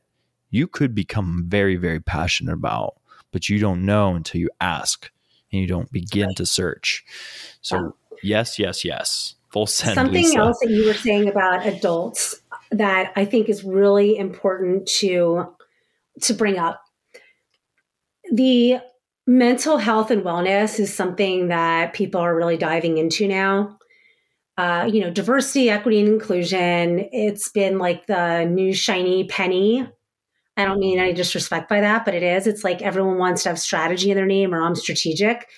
you could become very, very passionate about, but you don't know until you ask and you don't begin to search. So, yes, yes, yes. Full send. Something Lisa. else that you were saying about adults that I think is really important to to bring up. The mental health and wellness is something that people are really diving into now. Uh, you know, diversity, equity, and inclusion. It's been like the new shiny penny. I don't mean any disrespect by that, but it is. It's like everyone wants to have strategy in their name or I'm strategic.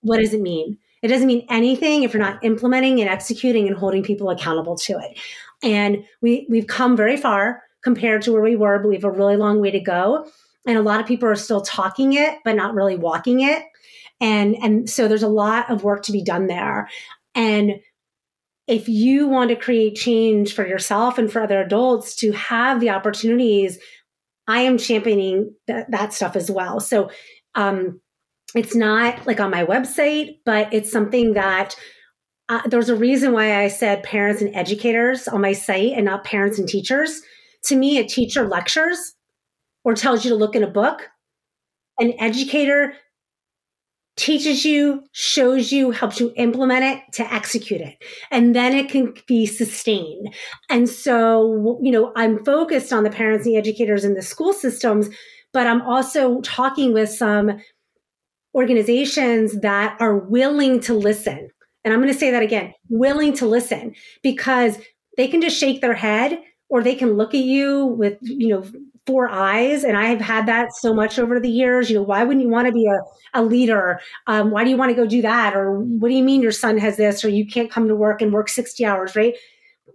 What does it mean? It doesn't mean anything if you're not implementing and executing and holding people accountable to it. And we we've come very far compared to where we were, but we have a really long way to go. And a lot of people are still talking it, but not really walking it. And, and so there's a lot of work to be done there. And if you want to create change for yourself and for other adults to have the opportunities, I am championing th- that stuff as well. So um, it's not like on my website, but it's something that uh, there's a reason why I said parents and educators on my site and not parents and teachers to me, a teacher lectures or tells you to look in a book. An educator teaches you, shows you, helps you implement it to execute it. And then it can be sustained. And so, you know, I'm focused on the parents and the educators in the school systems, but I'm also talking with some organizations that are willing to listen. And I'm going to say that again willing to listen because they can just shake their head or they can look at you with, you know, four eyes. And I've had that so much over the years. You know, why wouldn't you want to be a, a leader? Um, why do you want to go do that? Or what do you mean your son has this? Or you can't come to work and work 60 hours, right?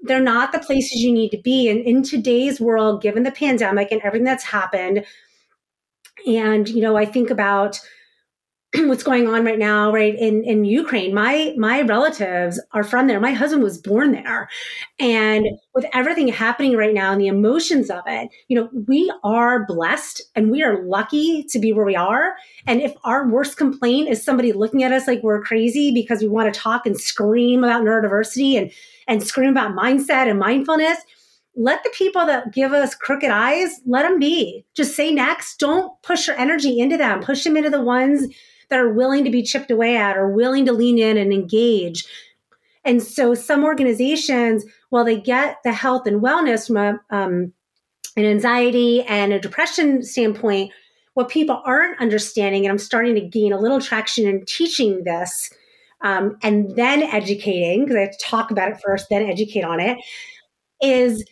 They're not the places you need to be. And in today's world, given the pandemic and everything that's happened, and, you know, I think about, what's going on right now right in in Ukraine. My my relatives are from there. My husband was born there. And with everything happening right now and the emotions of it you know we are blessed and we are lucky to be where we are. And if our worst complaint is somebody looking at us like we're crazy because we want to talk and scream about neurodiversity and and scream about mindset and mindfulness let the people that give us crooked eyes let them be. Just say next. Don't push your energy into them. Push them into the ones that are willing to be chipped away at or willing to lean in and engage. And so some organizations, while they get the health and wellness from a, um, an anxiety and a depression standpoint, what people aren't understanding, and I'm starting to gain a little traction in teaching this um, and then educating, because I have to talk about it first, then educate on it, is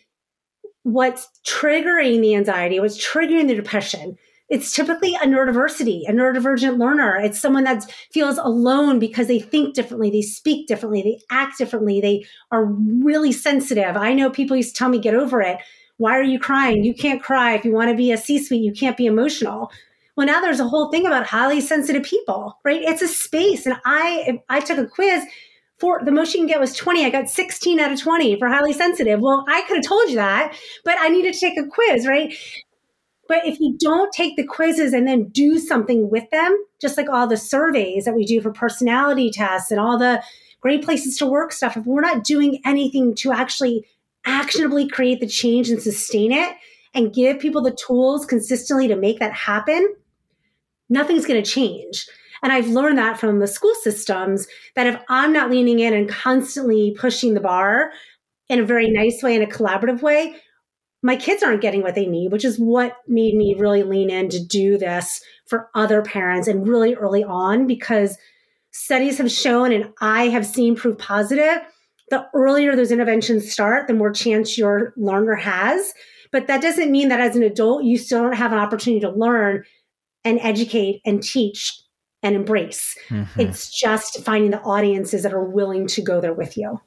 what's triggering the anxiety, what's triggering the depression it's typically a neurodiversity, a neurodivergent learner. It's someone that feels alone because they think differently, they speak differently, they act differently, they are really sensitive. I know people used to tell me, get over it. Why are you crying? You can't cry. If you want to be a C suite, you can't be emotional. Well, now there's a whole thing about highly sensitive people, right? It's a space. And I, I took a quiz for the most you can get was 20. I got 16 out of 20 for highly sensitive. Well, I could have told you that, but I needed to take a quiz, right? But if you don't take the quizzes and then do something with them, just like all the surveys that we do for personality tests and all the great places to work stuff, if we're not doing anything to actually actionably create the change and sustain it and give people the tools consistently to make that happen, nothing's going to change. And I've learned that from the school systems that if I'm not leaning in and constantly pushing the bar in a very nice way, in a collaborative way, my kids aren't getting what they need, which is what made me really lean in to do this for other parents and really early on because studies have shown and I have seen proof positive the earlier those interventions start, the more chance your learner has. But that doesn't mean that as an adult, you still don't have an opportunity to learn and educate and teach and embrace. Mm-hmm. It's just finding the audiences that are willing to go there with you.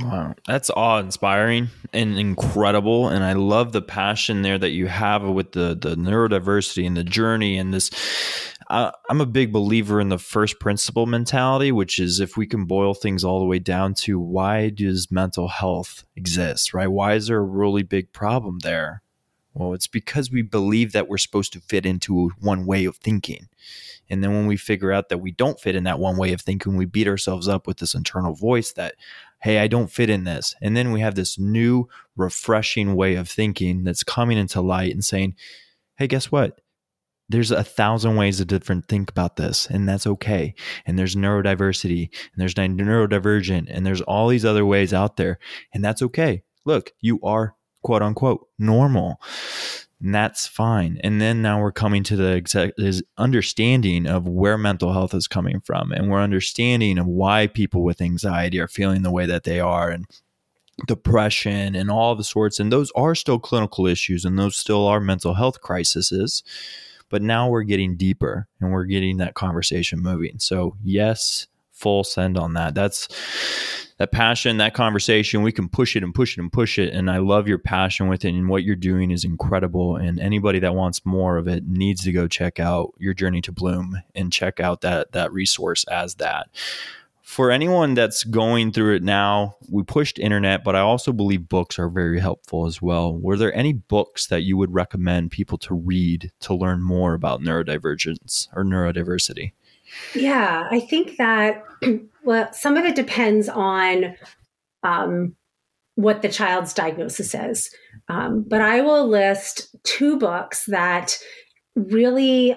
Wow, that's awe inspiring and incredible. And I love the passion there that you have with the, the neurodiversity and the journey and this. I'm a big believer in the first principle mentality, which is if we can boil things all the way down to why does mental health exist, right? Why is there a really big problem there? Well, it's because we believe that we're supposed to fit into one way of thinking. And then when we figure out that we don't fit in that one way of thinking, we beat ourselves up with this internal voice that, hey, I don't fit in this. And then we have this new, refreshing way of thinking that's coming into light and saying, hey, guess what? There's a thousand ways to different think about this, and that's okay. And there's neurodiversity, and there's neurodivergent, and there's all these other ways out there, and that's okay. Look, you are quote unquote normal and that's fine. And then now we're coming to the exact understanding of where mental health is coming from, and we're understanding of why people with anxiety are feeling the way that they are, and depression and all the sorts. And those are still clinical issues, and those still are mental health crises. But now we're getting deeper, and we're getting that conversation moving. So yes, full send on that. That's that passion, that conversation, we can push it and push it and push it. And I love your passion with it. And what you're doing is incredible. And anybody that wants more of it needs to go check out your journey to bloom and check out that that resource as that. For anyone that's going through it now, we pushed internet, but I also believe books are very helpful as well. Were there any books that you would recommend people to read to learn more about neurodivergence or neurodiversity? Yeah, I think that well, some of it depends on um, what the child's diagnosis is. Um, but I will list two books that really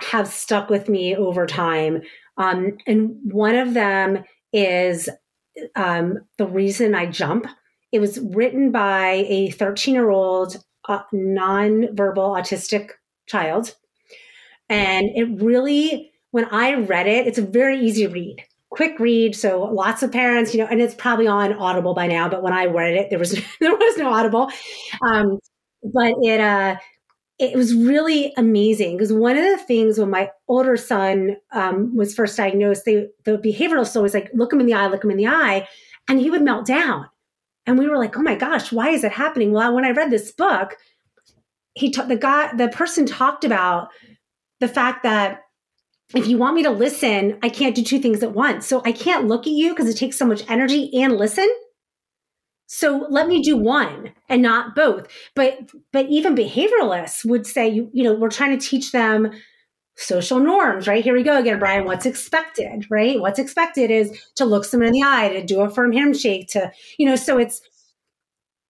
have stuck with me over time. Um, and one of them is um, The Reason I Jump. It was written by a 13 year old uh, non-verbal autistic child. And it really, when I read it, it's a very easy read quick read. So lots of parents, you know, and it's probably on Audible by now. But when I read it, there was there was no Audible. Um, but it uh, it was really amazing because one of the things when my older son um, was first diagnosed, they, the behavioralist always like look him in the eye, look him in the eye, and he would melt down. And we were like, oh my gosh, why is it happening? Well, when I read this book, he ta- the guy the person talked about the fact that if you want me to listen, I can't do two things at once. So I can't look at you because it takes so much energy and listen. So let me do one and not both. But but even behavioralists would say you you know we're trying to teach them social norms, right? Here we go again, Brian. What's expected, right? What's expected is to look someone in the eye, to do a firm handshake, to you know. So it's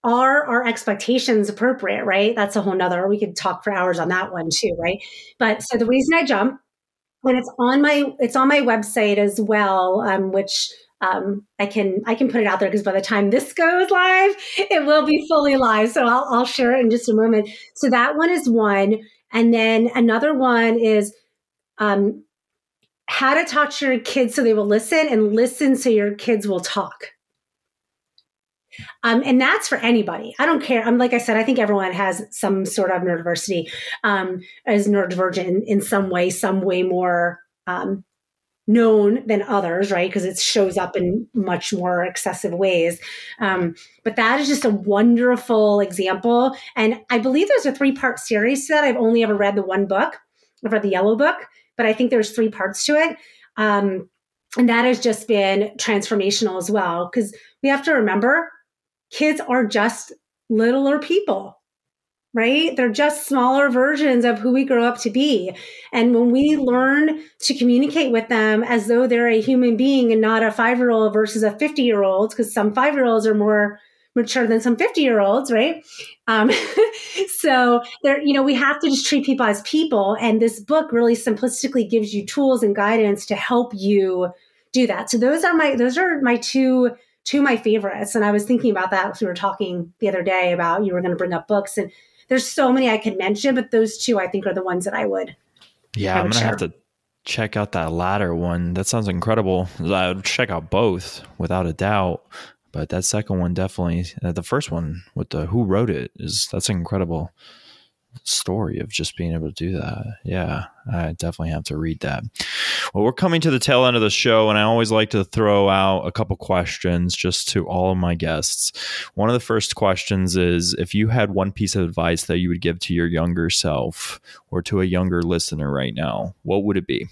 are our expectations appropriate, right? That's a whole nother. We could talk for hours on that one too, right? But so the reason I jump and it's on my it's on my website as well, um, which um, I can I can put it out there because by the time this goes live, it will be fully live. So I'll, I'll share it in just a moment. So that one is one, and then another one is um, how to talk to your kids so they will listen, and listen so your kids will talk. Um, and that's for anybody. I don't care. I'm like I said, I think everyone has some sort of neurodiversity, um, is neurodivergent in, in, some way, some way more um, known than others, right? Because it shows up in much more excessive ways. Um, but that is just a wonderful example. And I believe there's a three part series to that. I've only ever read the one book, I've read the yellow book, but I think there's three parts to it. Um, and that has just been transformational as well. Because we have to remember kids are just littler people right? They're just smaller versions of who we grow up to be. And when we learn to communicate with them as though they're a human being and not a five year old versus a 50 year old, because some five year olds are more mature than some 50 year olds, right? Um, so there, you know, we have to just treat people as people. And this book really simplistically gives you tools and guidance to help you do that. So those are my, those are my two, two my favorites. And I was thinking about that as we were talking the other day about you were going to bring up books and there's so many I could mention, but those two I think are the ones that I would. Yeah, I am gonna share. have to check out that latter one. That sounds incredible. I would check out both without a doubt. But that second one definitely, uh, the first one with the who wrote it is that's incredible story of just being able to do that. Yeah, I definitely have to read that. Well, we're coming to the tail end of the show, and I always like to throw out a couple questions just to all of my guests. One of the first questions is if you had one piece of advice that you would give to your younger self or to a younger listener right now, what would it be?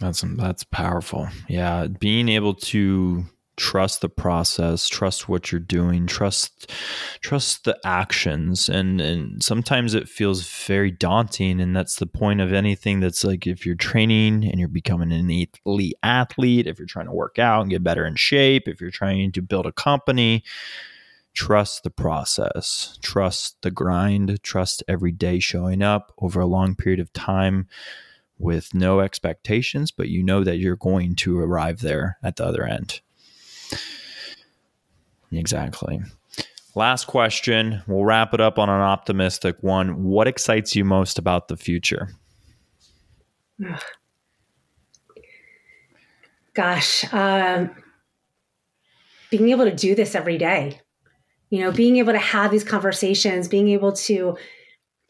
That's that's powerful. Yeah, being able to trust the process, trust what you're doing, trust trust the actions. And and sometimes it feels very daunting and that's the point of anything that's like if you're training and you're becoming an elite athlete, if you're trying to work out and get better in shape, if you're trying to build a company, trust the process, trust the grind, trust every day showing up over a long period of time with no expectations, but you know that you're going to arrive there at the other end. Exactly. Last question. We'll wrap it up on an optimistic one. What excites you most about the future? Gosh, um, being able to do this every day, you know, being able to have these conversations, being able to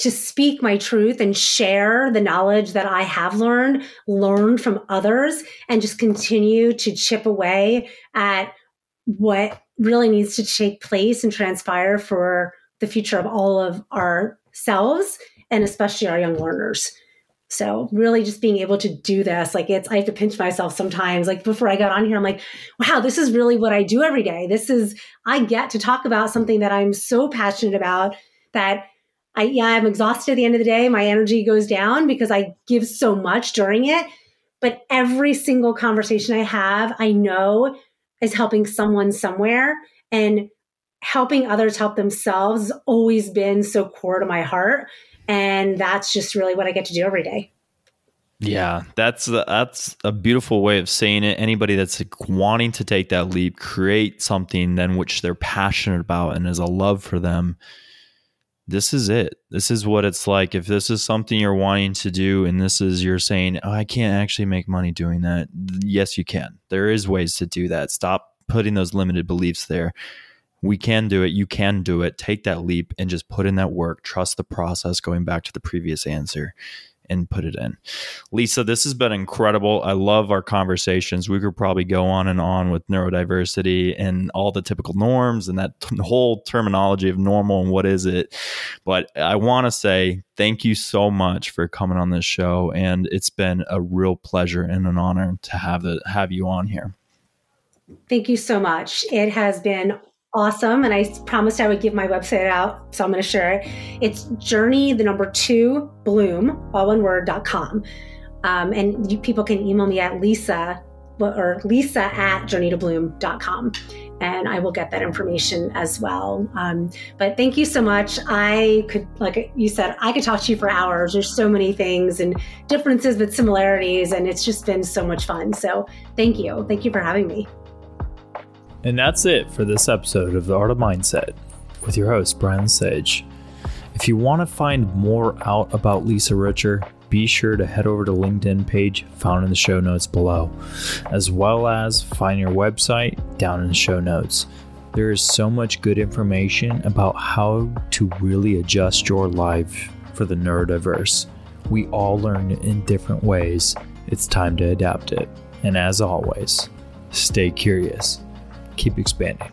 to speak my truth and share the knowledge that I have learned, learned from others, and just continue to chip away at what really needs to take place and transpire for the future of all of ourselves and especially our young learners. So really just being able to do this, like it's, I have to pinch myself sometimes. Like before I got on here, I'm like, wow, this is really what I do every day. This is, I get to talk about something that I'm so passionate about that I yeah, I'm exhausted at the end of the day. My energy goes down because I give so much during it. But every single conversation I have, I know is helping someone somewhere and helping others help themselves has always been so core to my heart. And that's just really what I get to do every day. Yeah, that's that's a beautiful way of saying it. Anybody that's wanting to take that leap, create something then which they're passionate about and is a love for them, this is it. This is what it's like. If this is something you're wanting to do and this is you're saying, oh, I can't actually make money doing that. Yes, you can. There is ways to do that. Stop putting those limited beliefs there. We can do it. You can do it. Take that leap and just put in that work. Trust the process, going back to the previous answer and put it in. Lisa, this has been incredible. I love our conversations. We could probably go on and on with neurodiversity and all the typical norms and that t- whole terminology of normal and what is it. But I want to say thank you so much for coming on this show and it's been a real pleasure and an honor to have the have you on here. Thank you so much. It has been awesome. And I promised I would give my website out. So I'm going to share it. It's journey, the number two, bloom, all one word, dot com. Um, and you, people can email me at Lisa or Lisa at journeytobloom.com. And I will get that information as well. Um, but thank you so much. I could, like you said, I could talk to you for hours. There's so many things and differences, but similarities. And it's just been so much fun. So thank you. Thank you for having me. And that's it for this episode of The Art of Mindset with your host, Brian Lesage. If you want to find more out about Lisa Richer, be sure to head over to LinkedIn page found in the show notes below, as well as find your website down in the show notes. There is so much good information about how to really adjust your life for the neurodiverse. We all learn in different ways. It's time to adapt it. And as always, stay curious keep expanding.